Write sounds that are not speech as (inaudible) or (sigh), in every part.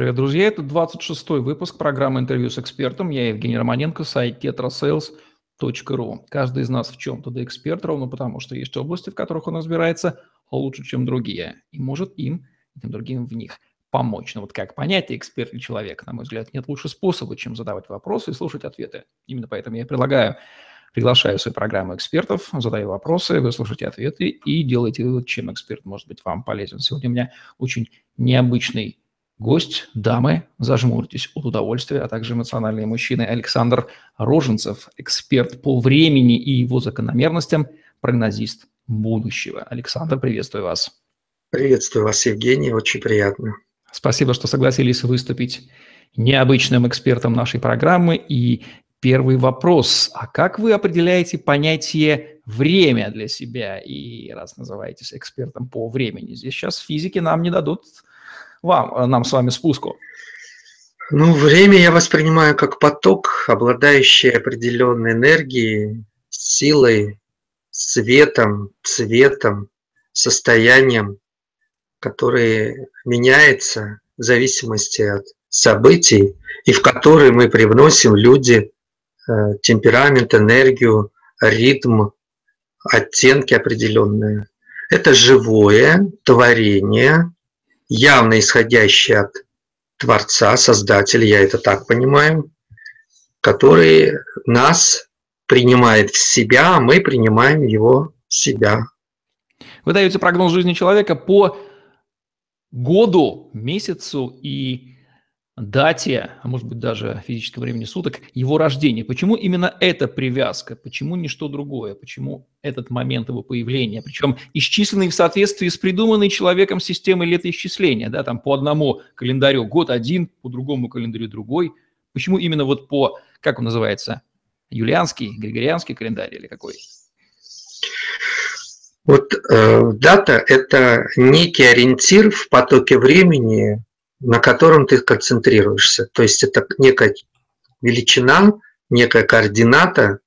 привет, друзья. Это 26-й выпуск программы «Интервью с экспертом». Я Евгений Романенко, сайт tetrasales.ru. Каждый из нас в чем-то да эксперт, ровно потому что есть области, в которых он разбирается лучше, чем другие, и может им, и тем другим в них помочь. Но вот как понять, эксперт или человек? На мой взгляд, нет лучше способа, чем задавать вопросы и слушать ответы. Именно поэтому я предлагаю Приглашаю в свою программу экспертов, задаю вопросы, вы слушаете ответы и делаете вывод, чем эксперт может быть вам полезен. Сегодня у меня очень необычный гость, дамы, зажмурьтесь от удовольствия, а также эмоциональные мужчины Александр Роженцев, эксперт по времени и его закономерностям, прогнозист будущего. Александр, приветствую вас. Приветствую вас, Евгений, очень приятно. Спасибо, что согласились выступить необычным экспертом нашей программы. И Первый вопрос. А как вы определяете понятие время для себя? И раз называетесь экспертом по времени, здесь сейчас физики нам не дадут вам, э, нам с вами спуску. Ну, время я воспринимаю как поток, обладающий определенной энергией, силой, светом, цветом, состоянием, который меняется в зависимости от событий, и в который мы привносим люди Э, темперамент, энергию, ритм, оттенки определенные. Это живое творение, явно исходящее от Творца, Создателя, я это так понимаю, который нас принимает в себя, а мы принимаем его в себя. Вы даете прогноз жизни человека по году, месяцу и дате, а может быть даже физическом времени суток его рождения. Почему именно эта привязка? Почему не что другое? Почему этот момент его появления? Причем исчисленный в соответствии с придуманной человеком системой летоисчисления, да, там по одному календарю год один, по другому календарю другой. Почему именно вот по, как он называется, юлианский, григорианский календарь или какой? Вот э, дата – это некий ориентир в потоке времени, на котором ты концентрируешься. То есть это некая величина, некая координата,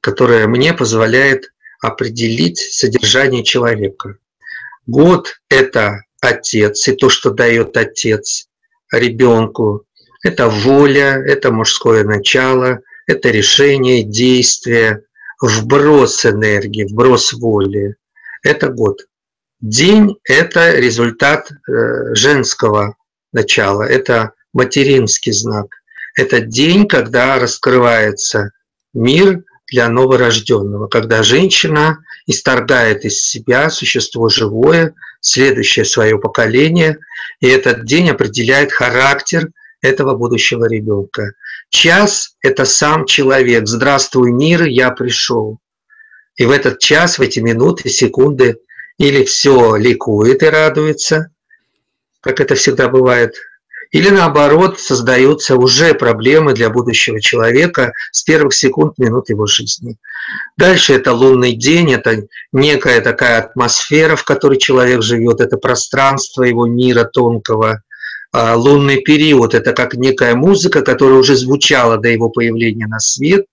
которая мне позволяет определить содержание человека. Год – это отец, и то, что дает отец ребенку, это воля, это мужское начало, это решение, действие, вброс энергии, вброс воли. Это год. День – это результат э, женского начало, это материнский знак. Это день, когда раскрывается мир для новорожденного, когда женщина исторгает из себя существо живое, следующее свое поколение, и этот день определяет характер этого будущего ребенка. Час – это сам человек. Здравствуй, мир, я пришел. И в этот час, в эти минуты, секунды, или все ликует и радуется, как это всегда бывает, или наоборот создаются уже проблемы для будущего человека с первых секунд, минут его жизни. Дальше это лунный день, это некая такая атмосфера, в которой человек живет, это пространство его мира тонкого. А лунный период – это как некая музыка, которая уже звучала до его появления на свет,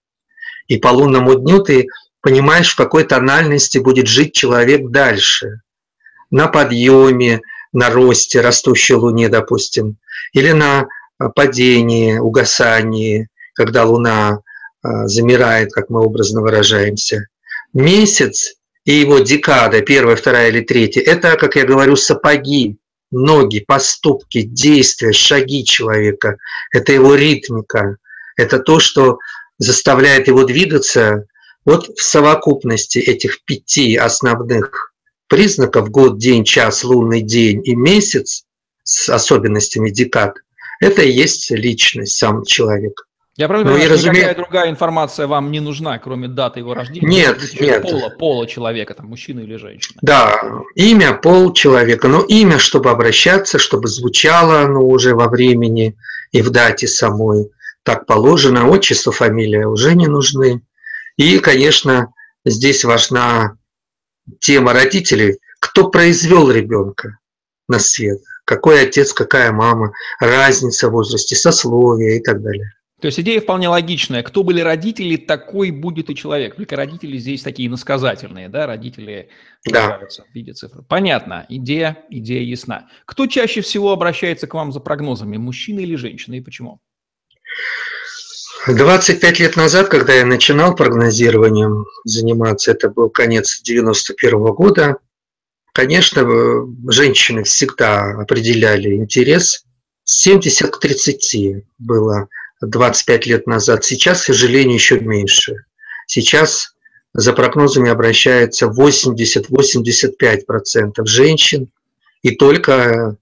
и по лунному дню ты понимаешь, в какой тональности будет жить человек дальше. На подъеме, на росте, растущей Луне, допустим, или на а, падении, угасании, когда Луна а, замирает, как мы образно выражаемся. Месяц и его декада, первая, вторая или третья, это, как я говорю, сапоги, ноги, поступки, действия, шаги человека. Это его ритмика. Это то, что заставляет его двигаться вот в совокупности этих пяти основных признаков год, день, час, лунный день и месяц с особенностями декад, это и есть личность, сам человек. Я правильно ну, понимаю, что разуме... никакая другая информация вам не нужна, кроме даты его рождения? Нет, нет. Пола, пола человека, там, мужчина или женщина? Да, имя, пол человека. Но имя, чтобы обращаться, чтобы звучало оно уже во времени и в дате самой. Так положено. Отчество, фамилия уже не нужны. И, конечно, здесь важна тема родителей, кто произвел ребенка на свет, какой отец, какая мама, разница в возрасте, сословия и так далее. То есть идея вполне логичная. Кто были родители, такой будет и человек. Только родители здесь такие насказательные, да, родители да. в виде цифр. Понятно, идея, идея ясна. Кто чаще всего обращается к вам за прогнозами, мужчина или женщина, и почему? 25 лет назад, когда я начинал прогнозированием заниматься, это был конец 91 -го года, конечно, женщины всегда определяли интерес. 70 к 30 было 25 лет назад. Сейчас, к сожалению, еще меньше. Сейчас за прогнозами обращается 80-85% женщин, и только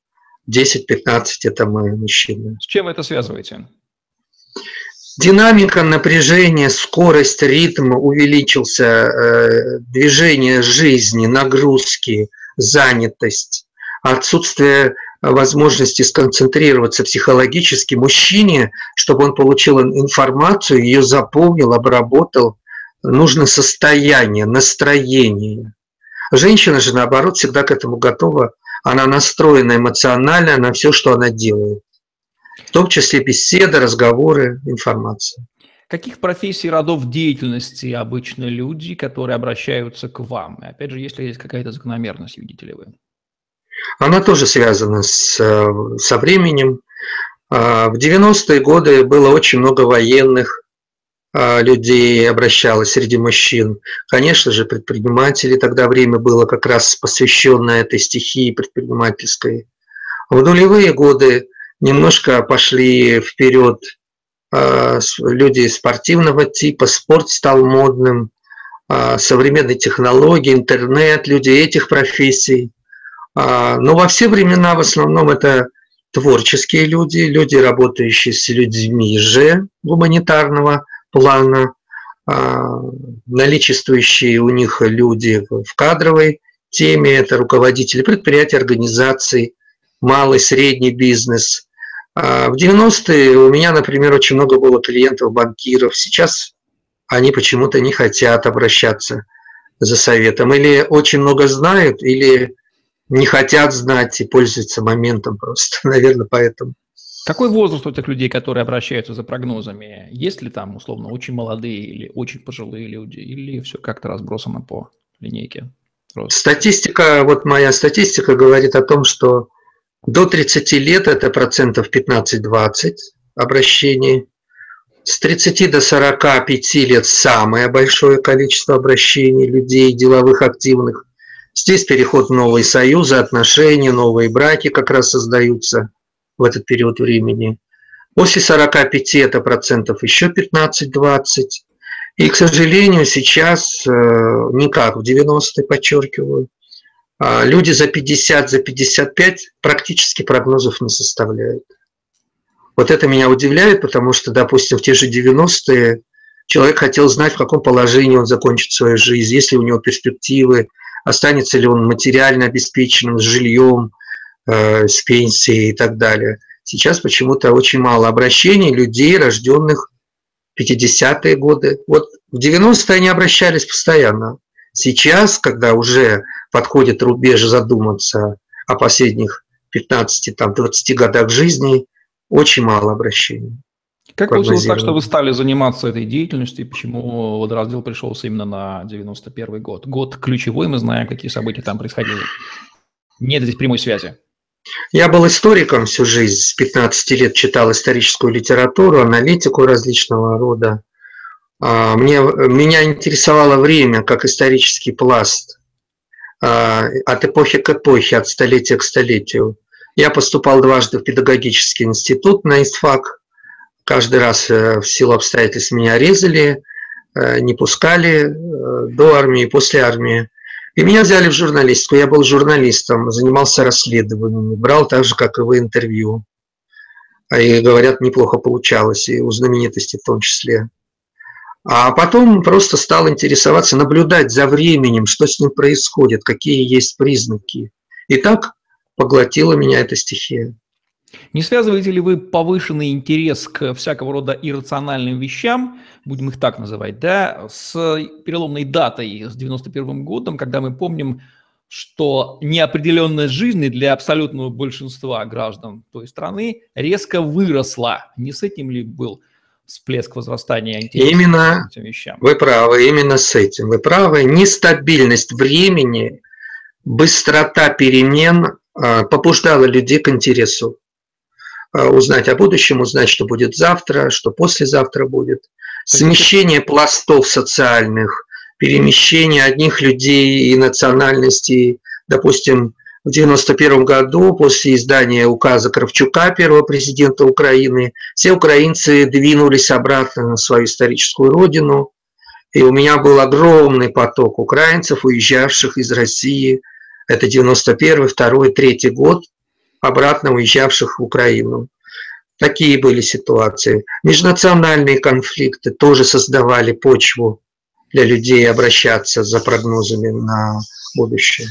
10-15 это мы, мужчины. С чем вы это связываете? Динамика напряжения, скорость, ритм увеличился, э, движение жизни, нагрузки, занятость, отсутствие возможности сконцентрироваться психологически мужчине, чтобы он получил информацию, ее запомнил, обработал, нужно состояние, настроение. Женщина же, наоборот, всегда к этому готова. Она настроена эмоционально на все, что она делает в том числе беседы, разговоры, информация. Каких профессий, родов деятельности обычно люди, которые обращаются к вам? И опять же, если есть какая-то закономерность, видите ли вы? Она тоже связана с, со временем. А, в 90-е годы было очень много военных а, людей обращалось среди мужчин. Конечно же, предприниматели. Тогда время было как раз посвященное этой стихии предпринимательской. В нулевые годы немножко пошли вперед а, люди спортивного типа, спорт стал модным, а, современные технологии, интернет, люди этих профессий. А, но во все времена в основном это творческие люди, люди, работающие с людьми же гуманитарного плана, наличествующие у них люди в кадровой теме, это руководители предприятий, организаций, малый, средний бизнес, в 90-е у меня, например, очень много было клиентов, банкиров. Сейчас они почему-то не хотят обращаться за советом. Или очень много знают, или не хотят знать и пользуются моментом просто. (laughs) Наверное, поэтому. Какой возраст у тех людей, которые обращаются за прогнозами? Есть ли там, условно, очень молодые или очень пожилые люди? Или все как-то разбросано по линейке? Просто? Статистика, вот моя статистика говорит о том, что до 30 лет это процентов 15-20 обращений. С 30 до 45 лет самое большое количество обращений людей, деловых, активных. Здесь переход в новые союзы, отношения, новые браки как раз создаются в этот период времени. После 45 это процентов еще 15-20. И, к сожалению, сейчас, э, не как в 90-е, подчеркиваю, люди за 50, за 55 практически прогнозов не составляют. Вот это меня удивляет, потому что, допустим, в те же 90-е человек хотел знать, в каком положении он закончит свою жизнь, есть ли у него перспективы, останется ли он материально обеспеченным, с жильем, э, с пенсией и так далее. Сейчас почему-то очень мало обращений людей, рожденных в 50-е годы. Вот в 90-е они обращались постоянно. Сейчас, когда уже подходит рубеж задуматься о последних 15-20 годах жизни, очень мало обращений. Как получилось так, что вы стали заниматься этой деятельностью, и почему водораздел пришелся именно на 91 год? Год ключевой, мы знаем, какие события там происходили. Нет здесь прямой связи. Я был историком всю жизнь, с 15 лет читал историческую литературу, аналитику различного рода. А, мне, меня интересовало время как исторический пласт а, от эпохи к эпохе, от столетия к столетию. Я поступал дважды в педагогический институт на ИСТФАК. Каждый раз э, в силу обстоятельств меня резали, э, не пускали э, до армии, после армии. И меня взяли в журналистику. Я был журналистом, занимался расследованиями, брал так же, как и вы, интервью. И, говорят, неплохо получалось, и у знаменитостей в том числе. А потом просто стал интересоваться, наблюдать за временем, что с ним происходит, какие есть признаки. И так поглотила меня эта стихия. Не связываете ли вы повышенный интерес к всякого рода иррациональным вещам, будем их так называть, да, с переломной датой, с 91 годом, когда мы помним, что неопределенность жизни для абсолютного большинства граждан той страны резко выросла. Не с этим ли был всплеск возрастания интереса именно, этим вещам. Вы правы, именно с этим. Вы правы. Нестабильность времени, быстрота перемен а, побуждала людей к интересу. А, узнать о будущем, узнать, что будет завтра, что послезавтра будет. Смещение пластов социальных, перемещение одних людей и национальностей. Допустим, в 1991 году, после издания указа Кравчука, первого президента Украины, все украинцы двинулись обратно на свою историческую родину. И у меня был огромный поток украинцев, уезжавших из России. Это 91 2 3 год, обратно уезжавших в Украину. Такие были ситуации. Межнациональные конфликты тоже создавали почву для людей обращаться за прогнозами на будущее.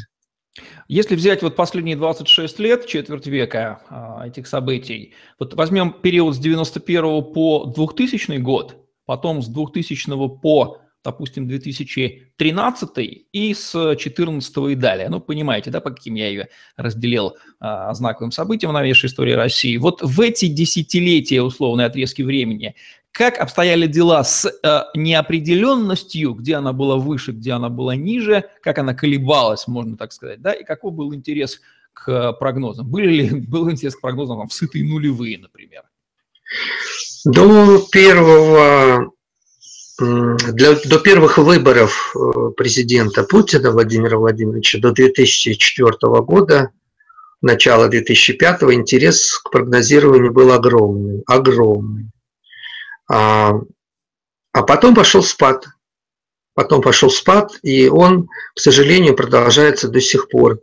Если взять вот последние 26 лет, четверть века а, этих событий, вот возьмем период с 91 по 2000 год, потом с 2000 по допустим, 2013 и с 14 и далее. Ну, понимаете, да, по каким я ее разделил а, знаковым событиям в новейшей истории России. Вот в эти десятилетия, условные отрезки времени, как обстояли дела с э, неопределенностью, где она была выше, где она была ниже, как она колебалась, можно так сказать, да, и какой был интерес к прогнозам? Были ли, (laughs) был интерес к прогнозам там, в сытые нулевые, например? До первого для, до первых выборов э, президента Путина Владимира Владимировича до 2004 года, начала 2005 интерес к прогнозированию был огромный, огромный. А, а потом пошел спад. Потом пошел спад, и он, к сожалению, продолжается до сих пор.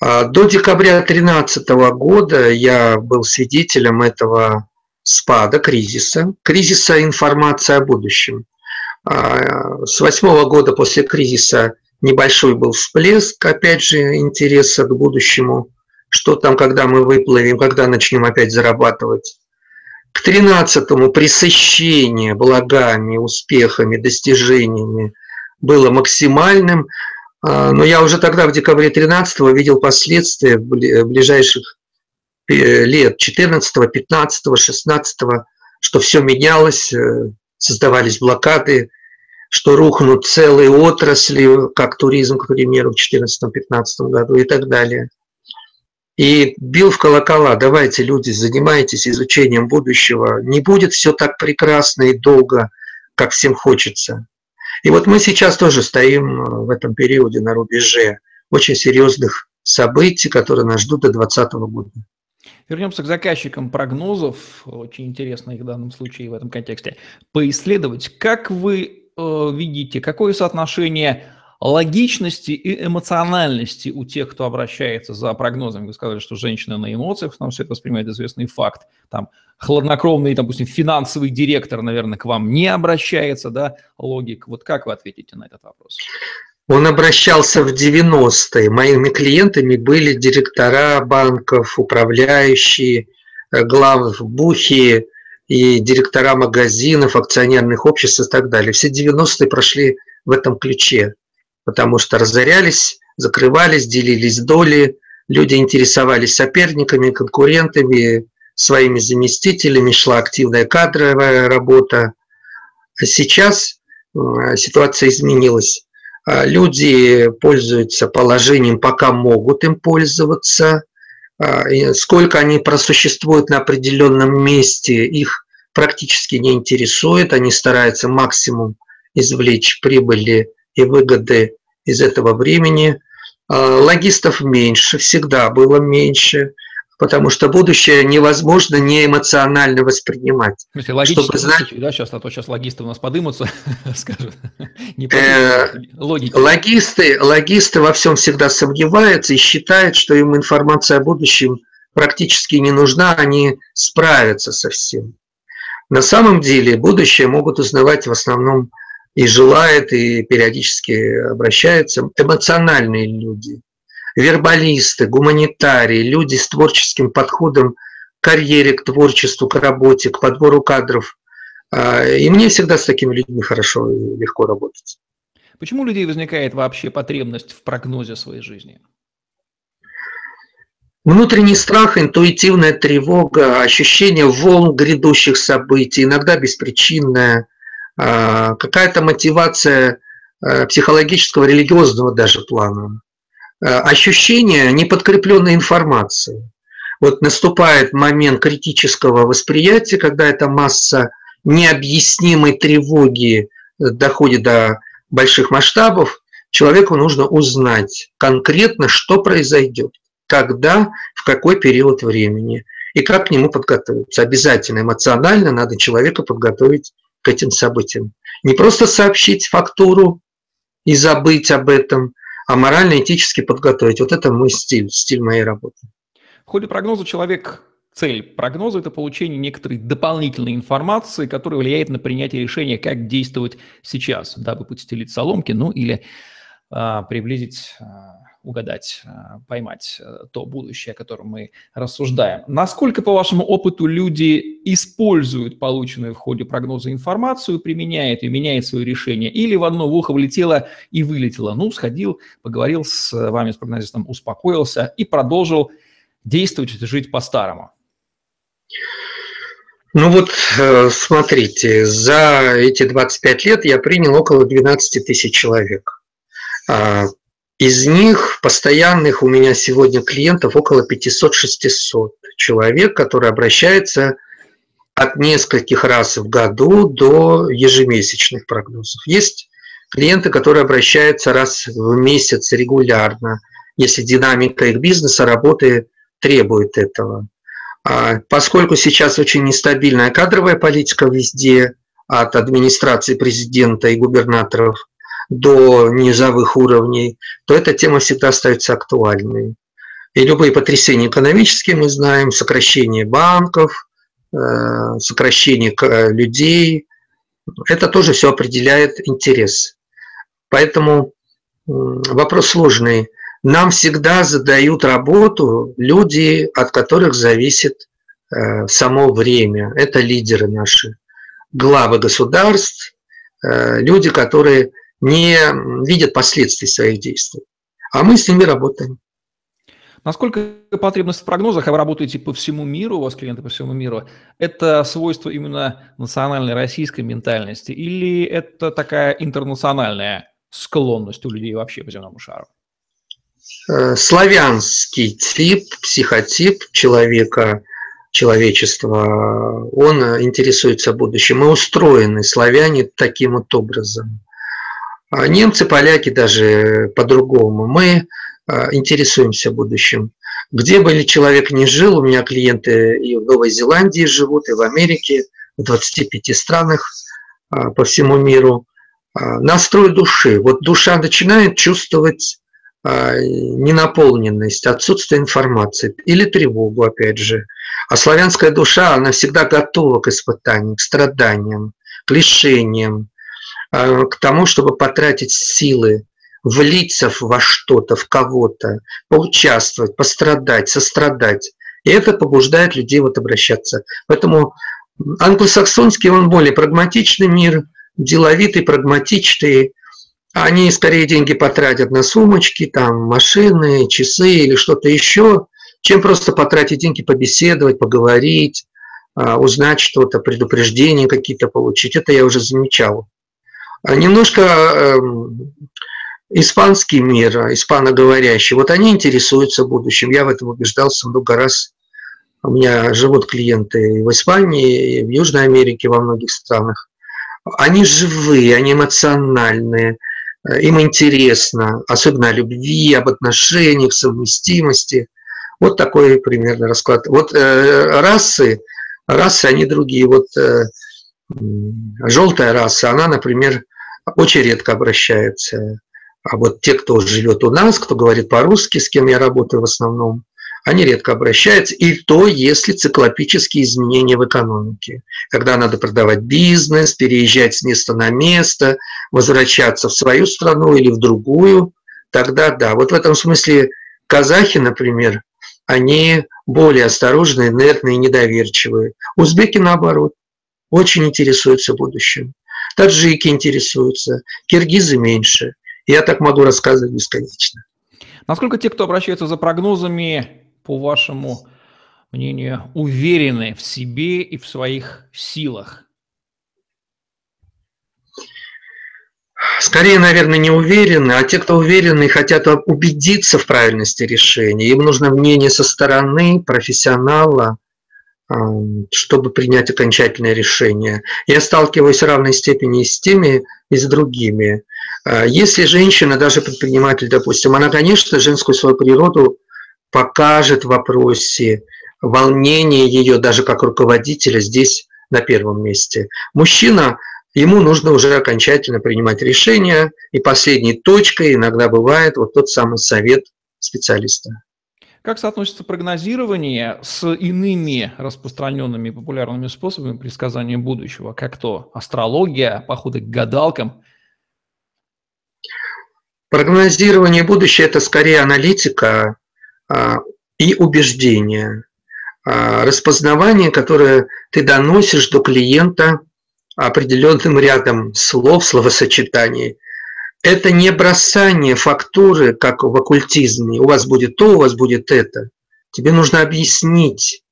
А до декабря 2013 года я был свидетелем этого спада, кризиса, кризиса информации о будущем. А, с восьмого года после кризиса небольшой был всплеск, опять же, интереса к будущему, что там, когда мы выплывем, когда начнем опять зарабатывать. К тринадцатому пресыщение благами, успехами, достижениями было максимальным, а, но я уже тогда, в декабре 13 видел последствия ближайших Э, лет 14, 15, 16, что все менялось, э, создавались блокады, что рухнут целые отрасли, как туризм, к примеру, в 2014-2015 году и так далее. И бил в колокола, давайте, люди, занимайтесь изучением будущего. Не будет все так прекрасно и долго, как всем хочется. И вот мы сейчас тоже стоим э, в этом периоде на рубеже очень серьезных событий, которые нас ждут до 2020 года. Вернемся к заказчикам прогнозов. Очень интересно их в данном случае в этом контексте поисследовать. Как вы э, видите, какое соотношение логичности и эмоциональности у тех, кто обращается за прогнозами. Вы сказали, что женщины на эмоциях, нам все это воспринимает известный факт. Там хладнокровный, допустим, финансовый директор, наверное, к вам не обращается, да, логик. Вот как вы ответите на этот вопрос? Он обращался в 90-е. Моими клиентами были директора банков, управляющие, э, главы бухи и директора магазинов, акционерных обществ и так далее. Все 90-е прошли в этом ключе, потому что разорялись, закрывались, делились доли, люди интересовались соперниками, конкурентами, своими заместителями, шла активная кадровая работа. А сейчас э, ситуация изменилась. А, люди пользуются положением, пока могут им пользоваться. А, сколько они просуществуют на определенном месте, их практически не интересует. Они стараются максимум извлечь прибыли и выгоды из этого времени. А, логистов меньше, всегда было меньше потому что будущее невозможно не эмоционально воспринимать. В смысле, чтобы знать... да, сейчас, а то сейчас логисты у нас подымутся, (laughs) скажут. (laughs) Не э, логики. Логисты, логисты во всем всегда сомневаются и считают, что им информация о будущем практически не нужна, они справятся со всем. На самом деле будущее могут узнавать в основном и желают, и периодически обращаются эмоциональные люди – вербалисты, гуманитарии, люди с творческим подходом к карьере, к творчеству, к работе, к подбору кадров. А, и мне всегда с такими людьми хорошо и легко работать. Почему у людей возникает вообще потребность в прогнозе своей жизни? Внутренний страх, интуитивная тревога, ощущение волн грядущих событий, иногда беспричинная, а, какая-то мотивация э, психологического, религиозного даже плана, э, ощущение неподкрепленной информации. Вот наступает момент критического восприятия, когда эта масса необъяснимой тревоги доходит до больших масштабов, человеку нужно узнать конкретно, что произойдет, когда, в какой период времени и как к нему подготовиться. Обязательно эмоционально надо человека подготовить к этим событиям. Не просто сообщить фактуру и забыть об этом, а морально-этически подготовить. Вот это мой стиль, стиль моей работы. В ходе прогноза человек цель прогноза – это получение некоторой дополнительной информации, которая влияет на принятие решения, как действовать сейчас, дабы подстелить соломки, ну или а, приблизить, а, угадать, а, поймать а, то будущее, о котором мы рассуждаем. Насколько, по вашему опыту, люди используют полученную в ходе прогноза информацию, применяют и меняют свое решение, или в одно ухо влетело и вылетело? Ну, сходил, поговорил с вами, с прогнозистом, успокоился и продолжил действовать жить по-старому. Ну вот, э, смотрите, за эти 25 лет я принял около 12 тысяч человек. Из них постоянных у меня сегодня клиентов около 500-600 человек, которые обращаются от нескольких раз в году до ежемесячных прогнозов. Есть клиенты, которые обращаются раз в месяц регулярно, если динамика их бизнеса, работы требует этого. А, поскольку сейчас очень нестабильная кадровая политика везде, от администрации президента и губернаторов до низовых уровней, то эта тема всегда остается актуальной. И любые потрясения экономические мы знаем, сокращение банков, э, сокращение людей, это тоже все определяет интерес. Поэтому вопрос сложный – нам всегда задают работу люди, от которых зависит э, само время. Это лидеры наши, главы государств, э, люди, которые не видят последствий своих действий. А мы с ними работаем. Насколько потребность в прогнозах, а вы работаете по всему миру, у вас клиенты по всему миру, это свойство именно национальной российской ментальности или это такая интернациональная склонность у людей вообще по земному шару? Э, славянский тип, психотип человека, человечества, он интересуется будущим. Мы устроены, славяне, таким вот образом. А немцы, поляки даже по-другому. Мы э, интересуемся будущим. Где бы человек ни жил, у меня клиенты и в Новой Зеландии живут, и в Америке, в 25 странах э, по всему миру. Настрой души. Вот душа начинает чувствовать ненаполненность, отсутствие информации или тревогу, опять же. А славянская душа, она всегда готова к испытаниям, к страданиям, к лишениям, к тому, чтобы потратить силы, влиться во что-то, в кого-то, поучаствовать, пострадать, сострадать. И это побуждает людей вот обращаться. Поэтому англосаксонский, он более прагматичный мир, деловитый, прагматичный, они скорее деньги потратят на сумочки, там, машины, часы или что-то еще, чем просто потратить деньги, побеседовать, поговорить, а, узнать что-то, предупреждения какие-то получить. Это я уже замечал. Немножко эм, испанский мир, испаноговорящий, вот они интересуются будущим. Я в этом убеждался много раз. У меня живут клиенты и в Испании, и в Южной Америке, во многих странах. Они живые, они эмоциональные – Э, им интересно, особенно о любви, об отношениях, совместимости. Вот такой примерно расклад. Вот э, расы, расы, они другие. Вот э, желтая раса, она, например, очень редко обращается. А вот те, кто живет у нас, кто говорит по-русски, с кем я работаю в основном, они редко обращаются, и то, если циклопические изменения в экономике, когда надо продавать бизнес, переезжать с места на место, возвращаться в свою страну или в другую, тогда да. Вот в этом смысле казахи, например, они более осторожные, инертные, недоверчивые. Узбеки, наоборот, очень интересуются будущим. Таджики интересуются, киргизы меньше. Я так могу рассказывать бесконечно. Насколько те, кто обращается за прогнозами, по вашему мнению, уверены в себе и в своих силах? Скорее, наверное, не уверены, а те, кто уверены, хотят убедиться в правильности решения. Им нужно мнение со стороны профессионала, чтобы принять окончательное решение. Я сталкиваюсь в равной степени и с теми, и с другими. А, если женщина, даже предприниматель, допустим, она, конечно, женскую свою природу покажет в вопросе, волнение ее даже как руководителя здесь на первом месте. Мужчина, ему нужно уже окончательно принимать решения, и последней точкой иногда бывает вот тот самый совет специалиста. Как соотносится прогнозирование с иными распространенными популярными способами предсказания будущего, как то астрология, походы к гадалкам? Прогнозирование будущего – это скорее аналитика а, и убеждение, а, распознавание, которое ты доносишь до клиента определенным рядом слов, словосочетаний – это не бросание фактуры, как в оккультизме. У вас будет то, у вас будет это. Тебе нужно объяснить,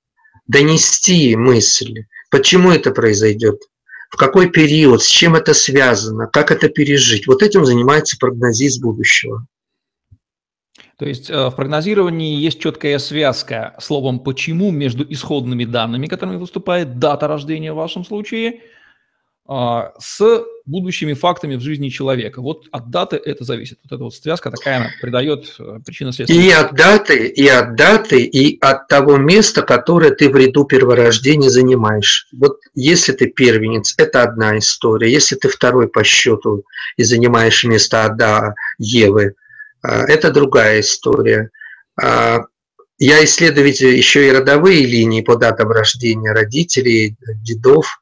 донести мысль, почему это произойдет, в какой период, с чем это связано, как это пережить. Вот этим занимается прогнозист будущего. То есть э, в прогнозировании есть четкая связка словом «почему» между исходными данными, которыми выступает дата рождения в вашем случае – с будущими фактами в жизни человека. Вот от даты это зависит. Вот эта вот связка такая, она придает э, причинно-следственную. И от даты, и от даты, и от того места, которое ты в ряду перворождения занимаешь. Вот если ты первенец, это одна история. Если ты второй по счету и занимаешь место Ада, Евы, э, это другая история. А, я исследователь еще и родовые линии по датам рождения родителей, дедов – а,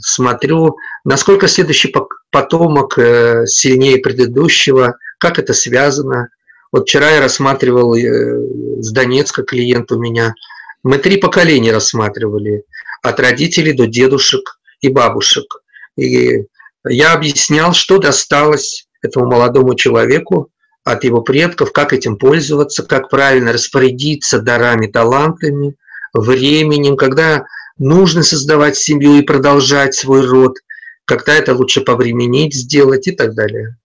смотрю, насколько следующий потомок э, сильнее предыдущего, как это связано. Вот вчера я рассматривал э, с Донецка клиент у меня. Мы три поколения рассматривали, от родителей до дедушек и бабушек. И я объяснял, что досталось этому молодому человеку от его предков, как этим пользоваться, как правильно распорядиться дарами, талантами, временем, когда нужно создавать семью и продолжать свой род, когда это лучше повременить, сделать и так далее.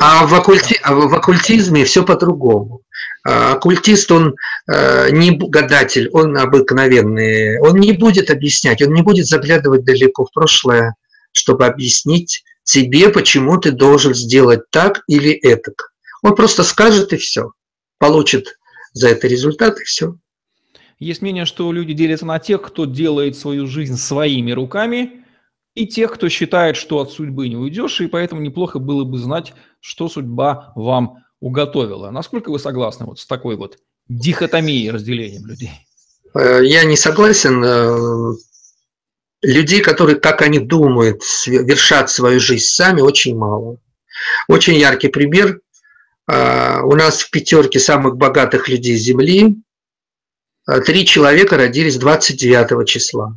А в, оккульти... а в оккультизме все по-другому. А оккультист, он э, не гадатель, он обыкновенный. Он не будет объяснять, он не будет заглядывать далеко в прошлое, чтобы объяснить тебе, почему ты должен сделать так или это. Он просто скажет и все. Получит за это результат и все. Есть мнение, что люди делятся на тех, кто делает свою жизнь своими руками, и тех, кто считает, что от судьбы не уйдешь, и поэтому неплохо было бы знать, что судьба вам уготовила. Насколько вы согласны вот с такой вот дихотомией разделением людей? Э, я не согласен. Э, людей, которые, как они думают, вершат свою жизнь сами, очень мало. Очень яркий пример. Э, у нас в пятерке самых богатых людей Земли три человека родились 29 числа.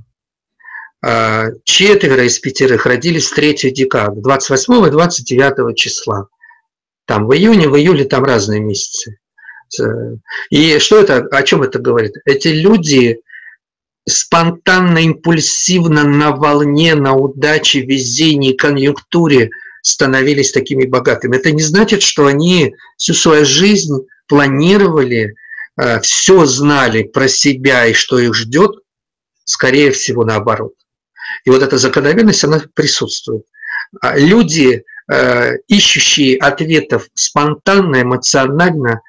А, четверо из пятерых родились в третью декаду, 28 и 29 числа. Там в июне, в июле, там разные месяцы. И что это, о чем это говорит? Эти люди спонтанно, импульсивно, на волне, на удаче, везении, конъюнктуре становились такими богатыми. Это не значит, что они всю свою жизнь планировали Э, все знали про себя и что их ждет, скорее всего, наоборот. И вот эта закономерность, она присутствует. А люди, э, ищущие ответов спонтанно, эмоционально,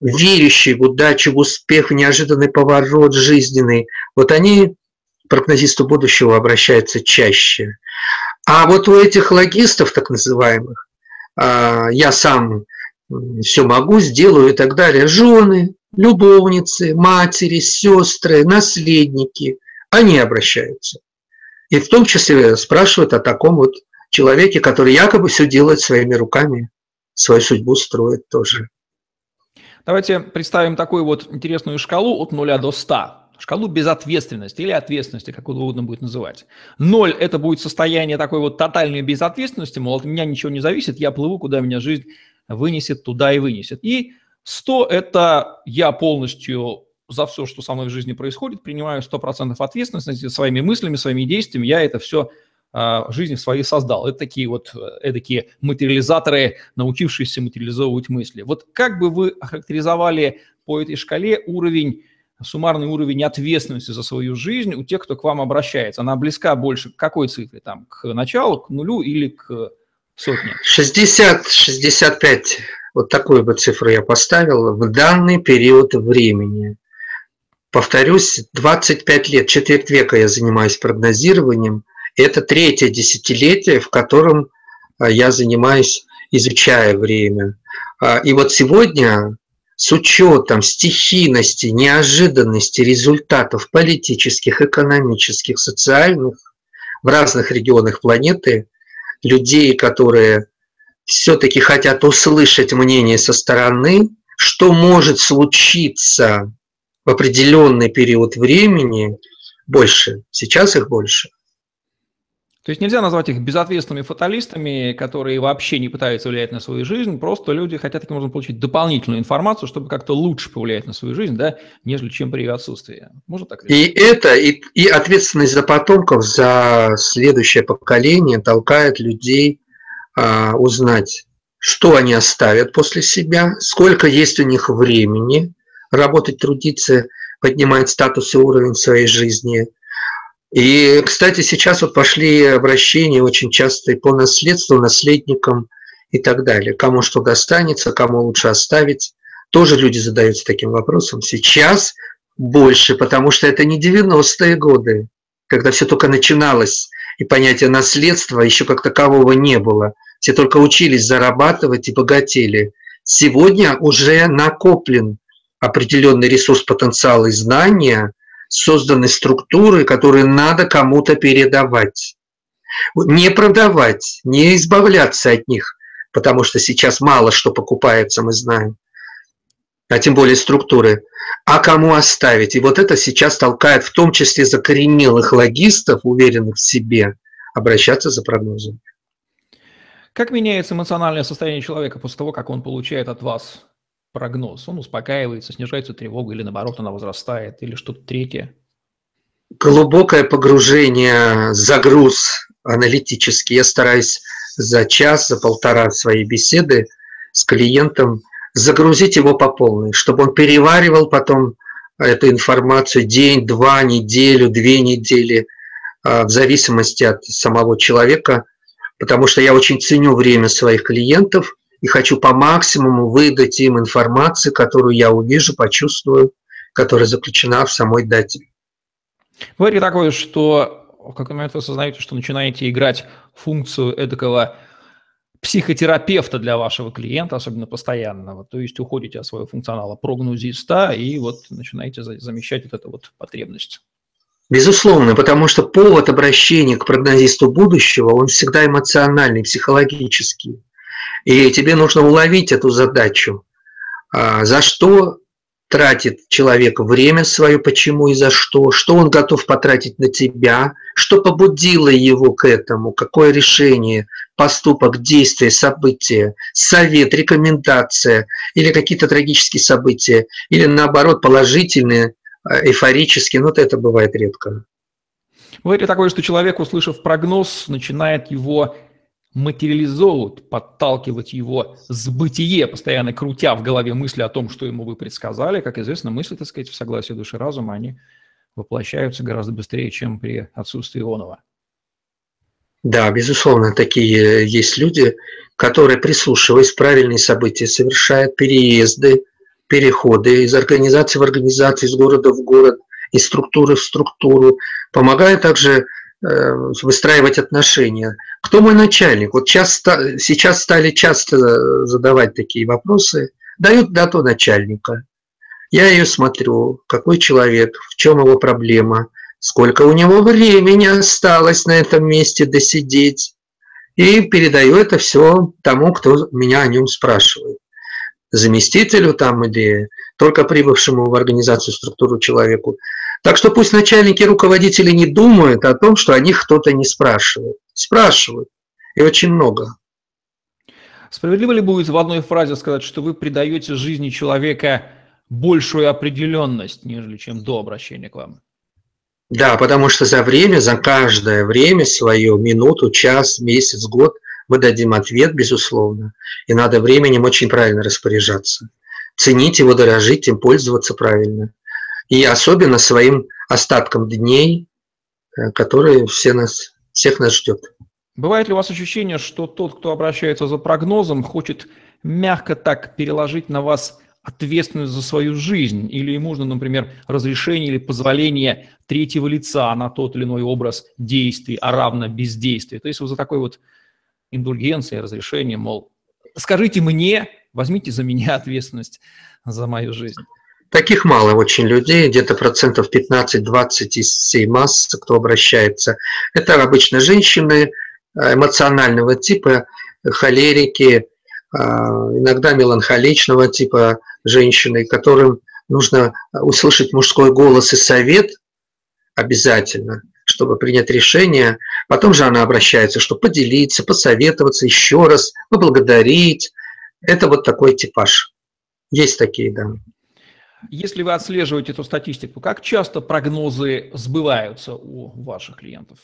верящие в удачу, в успех, в неожиданный поворот жизненный, вот они к прогнозисту будущего обращаются чаще. А вот у этих логистов, так называемых, а, я сам все могу, сделаю и так далее, жены, любовницы, матери, сестры, наследники, они обращаются. И в том числе спрашивают о таком вот человеке, который якобы все делает своими руками, свою судьбу строит тоже. Давайте представим такую вот интересную шкалу от 0 до 100. Шкалу безответственности или ответственности, как угодно будет называть. Ноль – это будет состояние такой вот тотальной безответственности, мол, от меня ничего не зависит, я плыву, куда меня жизнь вынесет, туда и вынесет. И 100 – это я полностью за все, что со мной в жизни происходит, принимаю 100% ответственности своими мыслями, своими действиями, я это все а, жизни своей создал. Это такие вот э, такие материализаторы, научившиеся материализовывать мысли. Вот как бы вы охарактеризовали по этой шкале уровень, суммарный уровень ответственности за свою жизнь у тех, кто к вам обращается? Она близка больше к какой цифре? Там, к началу, к нулю или к сотне? 60-65. Вот такую бы цифру я поставил в данный период времени. Повторюсь, 25 лет, четверть века я занимаюсь прогнозированием – это третье десятилетие, в котором а, я занимаюсь, изучая время. А, и вот сегодня с учетом стихийности, неожиданности результатов политических, экономических, социальных в разных регионах планеты, людей, которые все-таки хотят услышать мнение со стороны, что может случиться в определенный период времени, больше. Сейчас их больше. То есть нельзя назвать их безответственными фаталистами, которые вообще не пытаются влиять на свою жизнь, просто люди хотят таким образом получить дополнительную информацию, чтобы как-то лучше повлиять на свою жизнь, да, нежели чем при ее отсутствии. Можно так И это, и, и ответственность за потомков, за следующее поколение толкает людей узнать, что они оставят после себя, сколько есть у них времени работать, трудиться, поднимать статус и уровень своей жизни – и, кстати, сейчас вот пошли обращения очень часто и по наследству, наследникам и так далее. Кому что достанется, кому лучше оставить. Тоже люди задаются таким вопросом. Сейчас больше, потому что это не 90-е годы, когда все только начиналось, и понятия наследства еще как такового не было. Все только учились зарабатывать и богатели. Сегодня уже накоплен определенный ресурс потенциала и знания – созданы структуры, которые надо кому-то передавать. Не продавать, не избавляться от них, потому что сейчас мало что покупается, мы знаем, а тем более структуры, а кому оставить. И вот это сейчас толкает в том числе закоренелых логистов, уверенных в себе, обращаться за прогнозом. Как меняется эмоциональное состояние человека после того, как он получает от вас прогноз? Он успокаивается, снижается тревога или наоборот она возрастает или что-то третье? Глубокое погружение, загруз аналитический. Я стараюсь за час, за полтора своей беседы с клиентом загрузить его по полной, чтобы он переваривал потом эту информацию день, два, неделю, две недели, а, в зависимости от самого человека, потому что я очень ценю время своих клиентов – и хочу по максимуму выдать им информацию, которую я увижу, почувствую, которая заключена в самой дате. Говорите такое, что в какой момент вы осознаете, что начинаете играть функцию эдакого психотерапевта для вашего клиента, особенно постоянного, то есть уходите от своего функционала прогнозиста и вот начинаете замещать вот эту вот потребность. Безусловно, потому что повод обращения к прогнозисту будущего, он всегда эмоциональный, психологический. И тебе нужно уловить эту задачу. А, за что тратит человек время свое, почему и за что, что он готов потратить на тебя, что побудило его к этому, какое решение, поступок, действие, событие, совет, рекомендация или какие-то трагические события, или наоборот положительные, эйфорические, но вот это бывает редко. Бывает ли такое, что человек, услышав прогноз, начинает его материализовывать, подталкивать его с бытие, постоянно крутя в голове мысли о том, что ему вы предсказали. Как известно, мысли, так сказать, в согласии души разума, они воплощаются гораздо быстрее, чем при отсутствии онова. Да, безусловно, такие есть люди, которые, прислушиваясь, правильные события совершают, переезды, переходы из организации в организацию, из города в город, из структуры в структуру, помогая также Э, выстраивать отношения. Кто мой начальник? Вот часто, сейчас стали часто задавать такие вопросы. Дают дату начальника. Я ее смотрю, какой человек, в чем его проблема, сколько у него времени осталось на этом месте досидеть. И передаю это все тому, кто меня о нем спрашивает. Заместителю там или только прибывшему в организацию структуру человеку. Так что пусть начальники руководители не думают о том, что о них кто-то не спрашивает. Спрашивают. И очень много. Справедливо ли будет в одной фразе сказать, что вы придаете жизни человека большую определенность, нежели чем до обращения к вам? Да, потому что за время, за каждое время свое, минуту, час, месяц, год, мы дадим ответ, безусловно. И надо временем очень правильно распоряжаться. Ценить его, дорожить им, пользоваться правильно. И особенно своим остатком дней, э, которые все нас, всех нас ждет. Бывает ли у вас ощущение, что тот, кто обращается за прогнозом, хочет мягко так переложить на вас ответственность за свою жизнь, или ему нужно, например, разрешение или позволение третьего лица на тот или иной образ действий, а равно бездействия. То есть вот за такой вот индульгенцией, разрешением, мол, скажите мне, возьмите за меня ответственность за мою жизнь. Таких мало очень людей, где-то процентов 15-20 из всей массы, кто обращается. Это обычно женщины э, эмоционального типа, холерики, э, иногда меланхоличного типа, женщины, которым нужно услышать мужской голос и совет обязательно, чтобы принять решение. Потом же она обращается, чтобы поделиться, посоветоваться еще раз, поблагодарить. Это вот такой типаж. Есть такие, да. Если вы отслеживаете эту статистику, как часто прогнозы сбываются у ваших клиентов?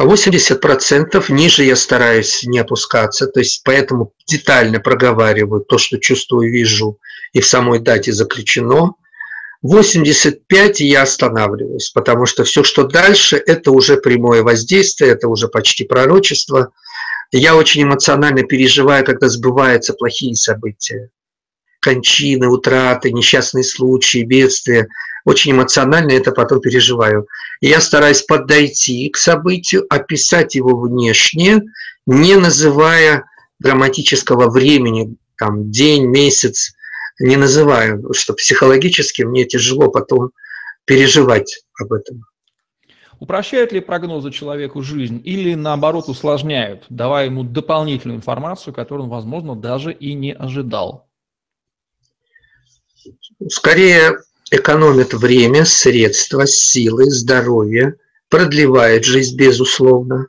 80% ниже я стараюсь не опускаться, то есть поэтому детально проговариваю то, что чувствую, вижу, и в самой дате заключено. 85 я останавливаюсь, потому что все, что дальше, это уже прямое воздействие, это уже почти пророчество. Я очень эмоционально переживаю, когда сбываются плохие события. Кончины, утраты, несчастные случаи, бедствия – очень эмоционально это потом переживаю. Я стараюсь подойти к событию, описать его внешне, не называя драматического времени, там, день, месяц, не называю, что психологически мне тяжело потом переживать об этом. Упрощают ли прогнозы человеку жизнь или, наоборот, усложняют, давая ему дополнительную информацию, которую он, возможно, даже и не ожидал? Скорее экономит время, средства, силы, здоровье, продлевает жизнь, безусловно,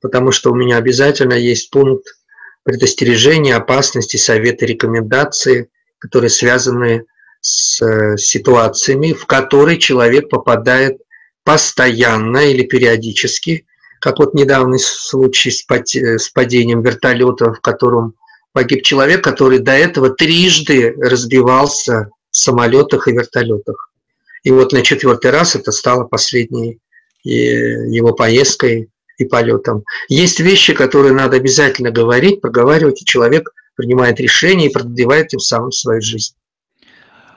потому что у меня обязательно есть пункт предостережения, опасности, советы, рекомендации, которые связаны с э, ситуациями, в которые человек попадает постоянно или периодически, как вот недавний случай с падением вертолета, в котором погиб человек, который до этого трижды разбивался самолетах и вертолетах. И вот на четвертый раз это стало последней э, его поездкой и полетом. Есть вещи, которые надо обязательно говорить, проговаривать, и человек принимает решение и продлевает тем самым свою жизнь.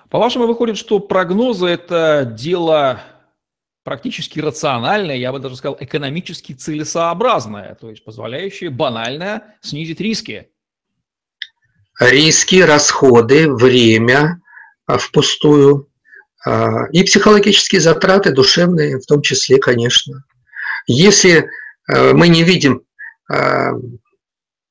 По-вашему, выходит, что прогнозы – это дело практически рациональное, я бы даже сказал, экономически целесообразное, то есть позволяющее банально снизить риски. Риски, расходы, время, а, впустую. А, и психологические затраты, душевные в том числе, конечно. Если а, мы не видим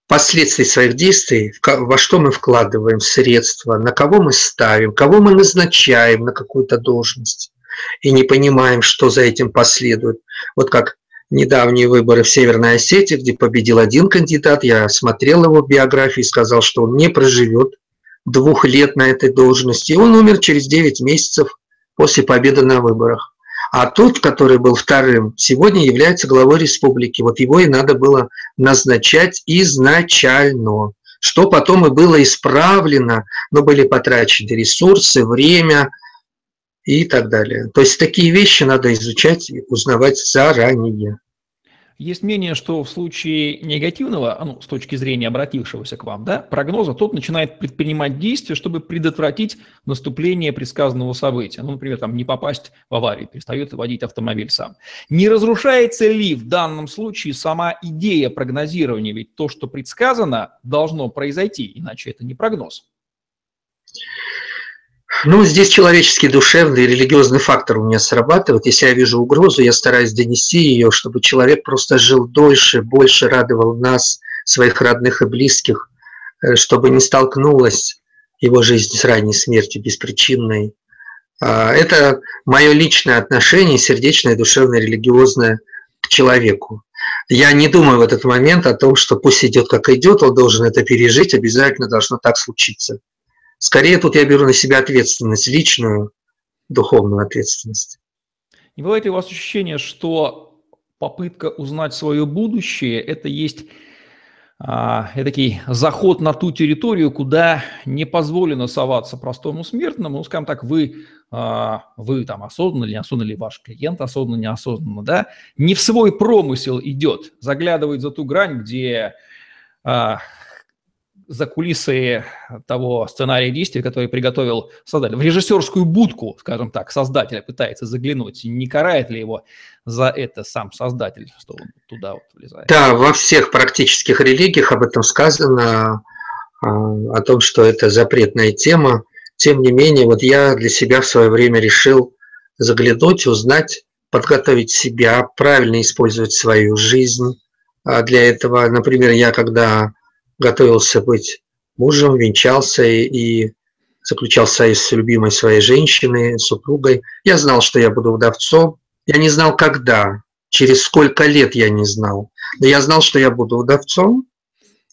последствий своих действий, во что мы вкладываем средства, на кого мы ставим, кого мы назначаем на какую-то должность, и не понимаем, что за этим последует. Вот как недавние выборы в Северной Осетии, где победил один кандидат, я смотрел его биографию и сказал, что он не проживет двух лет на этой должности. Он умер через 9 месяцев после победы на выборах. А тот, который был вторым, сегодня является главой республики. Вот его и надо было назначать изначально, что потом и было исправлено, но были потрачены ресурсы, время и так далее. То есть такие вещи надо изучать и узнавать заранее. Есть мнение, что в случае негативного, ну, с точки зрения обратившегося к вам, да, прогноза, тот начинает предпринимать действия, чтобы предотвратить наступление предсказанного события. Ну, например, там, не попасть в аварию, перестает водить автомобиль сам. Не разрушается ли в данном случае сама идея прогнозирования? Ведь то, что предсказано, должно произойти, иначе это не прогноз. Ну, здесь человеческий, душевный, религиозный фактор у меня срабатывает. Если я вижу угрозу, я стараюсь донести ее, чтобы человек просто жил дольше, больше радовал нас, своих родных и близких, э, чтобы не столкнулась его жизнь с ранней смертью беспричинной. А, это мое личное отношение, сердечное, душевное, религиозное к человеку. я не думаю в этот момент о том, что пусть идет как идет, он должен это пережить, обязательно должно так случиться. Скорее тут я беру на себя ответственность, личную, духовную ответственность. Не бывает ли у вас ощущение, что попытка узнать свое будущее – это есть а, такой заход на ту территорию, куда не позволено соваться простому смертному, ну, скажем так, вы, а, вы там осознанно или неосознанно, или ваш клиент осознанно, неосознанно, да, не в свой промысел идет, заглядывает за ту грань, где а, за кулисы того сценария действия, который приготовил создатель. В режиссерскую будку, скажем так, создателя пытается заглянуть. Не карает ли его за это сам создатель, что он туда вот влезает? Да, во всех практических религиях об этом сказано, а, о том, что это запретная тема. Тем не менее, вот я для себя в свое время решил заглянуть, узнать, подготовить себя, правильно использовать свою жизнь. А для этого, например, я когда готовился быть мужем, венчался и, и заключал союз с любимой своей женщиной, супругой. Я знал, что я буду вдовцом. Я не знал, когда, через сколько лет я не знал. Но я знал, что я буду вдовцом,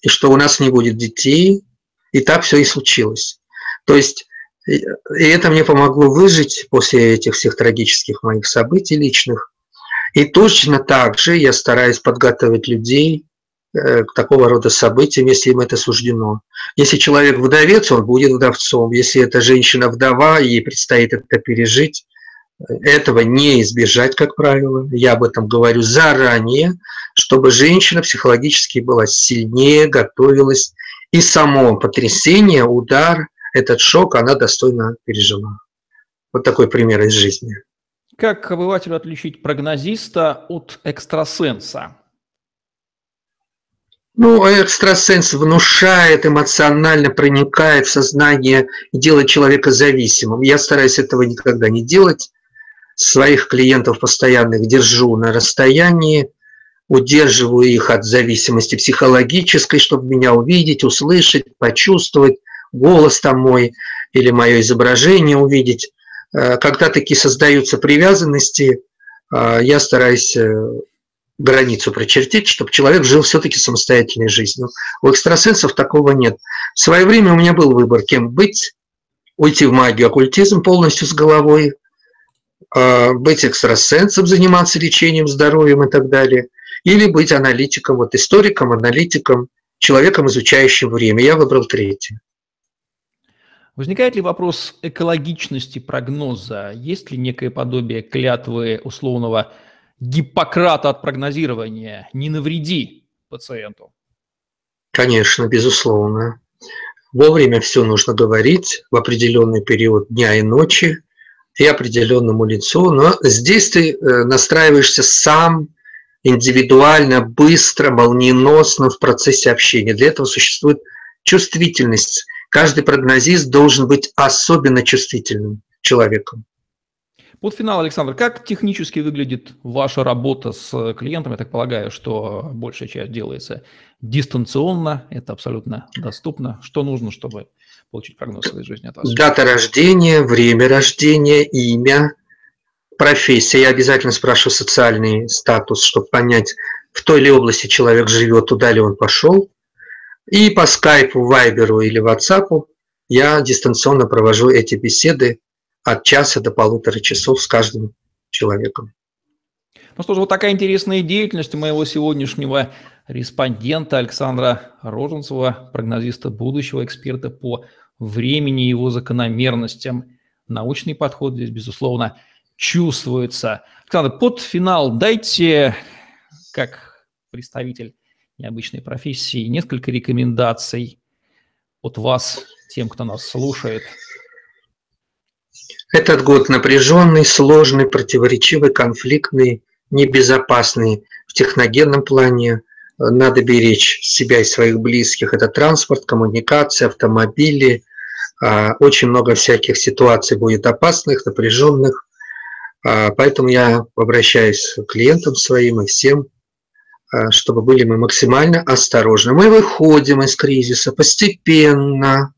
и что у нас не будет детей. И так все и случилось. То есть, и это мне помогло выжить после этих всех трагических моих событий личных. И точно так же я стараюсь подготовить людей к такого рода событиям, если им это суждено. Если человек вдовец, он будет вдовцом. Если это женщина-вдова, ей предстоит это пережить, этого не избежать, как правило. Я об этом говорю заранее, чтобы женщина психологически была сильнее, готовилась. И само потрясение, удар, этот шок она достойно пережила. Вот такой пример из жизни. Как обывателю отличить прогнозиста от экстрасенса? Ну, экстрасенс внушает, эмоционально проникает в сознание и делает человека зависимым. Я стараюсь этого никогда не делать. Своих клиентов постоянных держу на расстоянии, удерживаю их от зависимости психологической, чтобы меня увидеть, услышать, почувствовать, голос там мой или мое изображение увидеть. Э, когда такие создаются привязанности, э, я стараюсь э, границу прочертить, чтобы человек жил все-таки самостоятельной жизнью. У экстрасенсов такого нет. В свое время у меня был выбор, кем быть, уйти в магию, оккультизм полностью с головой, а, быть экстрасенсом, заниматься лечением, здоровьем и так далее, или быть аналитиком, вот историком, аналитиком, человеком, изучающим время. Я выбрал третье. Возникает ли вопрос экологичности прогноза? Есть ли некое подобие клятвы условного Гиппократа от прогнозирования. Не навреди пациенту. Конечно, безусловно. Вовремя все нужно говорить в определенный период дня и ночи и определенному лицу. Но здесь ты э, настраиваешься сам индивидуально, быстро, молниеносно в процессе общения. Для этого существует чувствительность. Каждый прогнозист должен быть особенно чувствительным человеком. Под финал, Александр, как технически выглядит ваша работа с клиентом? Я так полагаю, что большая часть делается дистанционно, это абсолютно доступно. Что нужно, чтобы получить прогноз своей жизни от вас? Дата рождения, время рождения, имя, профессия. Я обязательно спрашиваю социальный статус, чтобы понять, в той ли области человек живет, туда ли он пошел. И по скайпу, вайберу или ватсапу я дистанционно провожу эти беседы от часа до полутора часов с каждым человеком. Ну что ж, вот такая интересная деятельность моего сегодняшнего респондента Александра Роженцева, прогнозиста будущего, эксперта по времени и его закономерностям. Научный подход здесь, безусловно, чувствуется. Александр, под финал дайте, как представитель необычной профессии, несколько рекомендаций от вас, тем, кто нас слушает – этот год напряженный, сложный, противоречивый, конфликтный, небезопасный в техногенном плане. Надо беречь себя и своих близких. Это транспорт, коммуникация, автомобили. А, очень много всяких ситуаций будет опасных, напряженных. А, поэтому я обращаюсь к клиентам своим и всем, а, чтобы были мы максимально осторожны. Мы выходим из кризиса постепенно,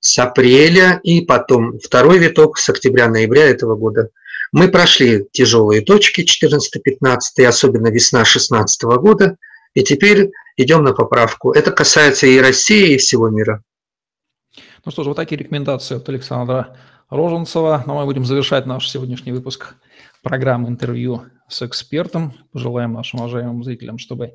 с апреля и потом второй виток с октября-ноября этого года Мы прошли тяжелые точки 14-15, особенно весна 16 года, и теперь идем на поправку. Это касается и России, и всего мира. Ну что ж, вот такие рекомендации от Александра Роженцева. Ну, мы будем завершать наш сегодняшний выпуск программы интервью с экспертом. Пожелаем нашим уважаемым зрителям, чтобы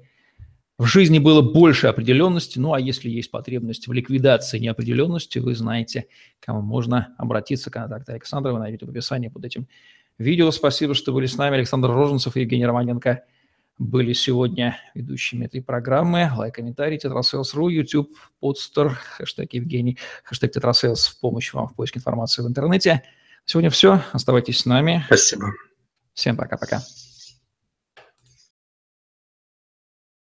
в жизни было больше определенности. Ну а если есть потребность в ликвидации неопределенности, вы знаете, кому можно обратиться. Контакты Александра вы найдете в описании под этим видео. Спасибо, что были с нами. Александр Роженцев и Евгений Романенко были сегодня ведущими этой программы. Лайк, комментарий, tetrasales.ru, YouTube, Podster, хэштег Евгений, хэштег tetrasales в помощь вам в поиске информации в интернете. Сегодня все. Оставайтесь с нами. Спасибо. Всем пока-пока.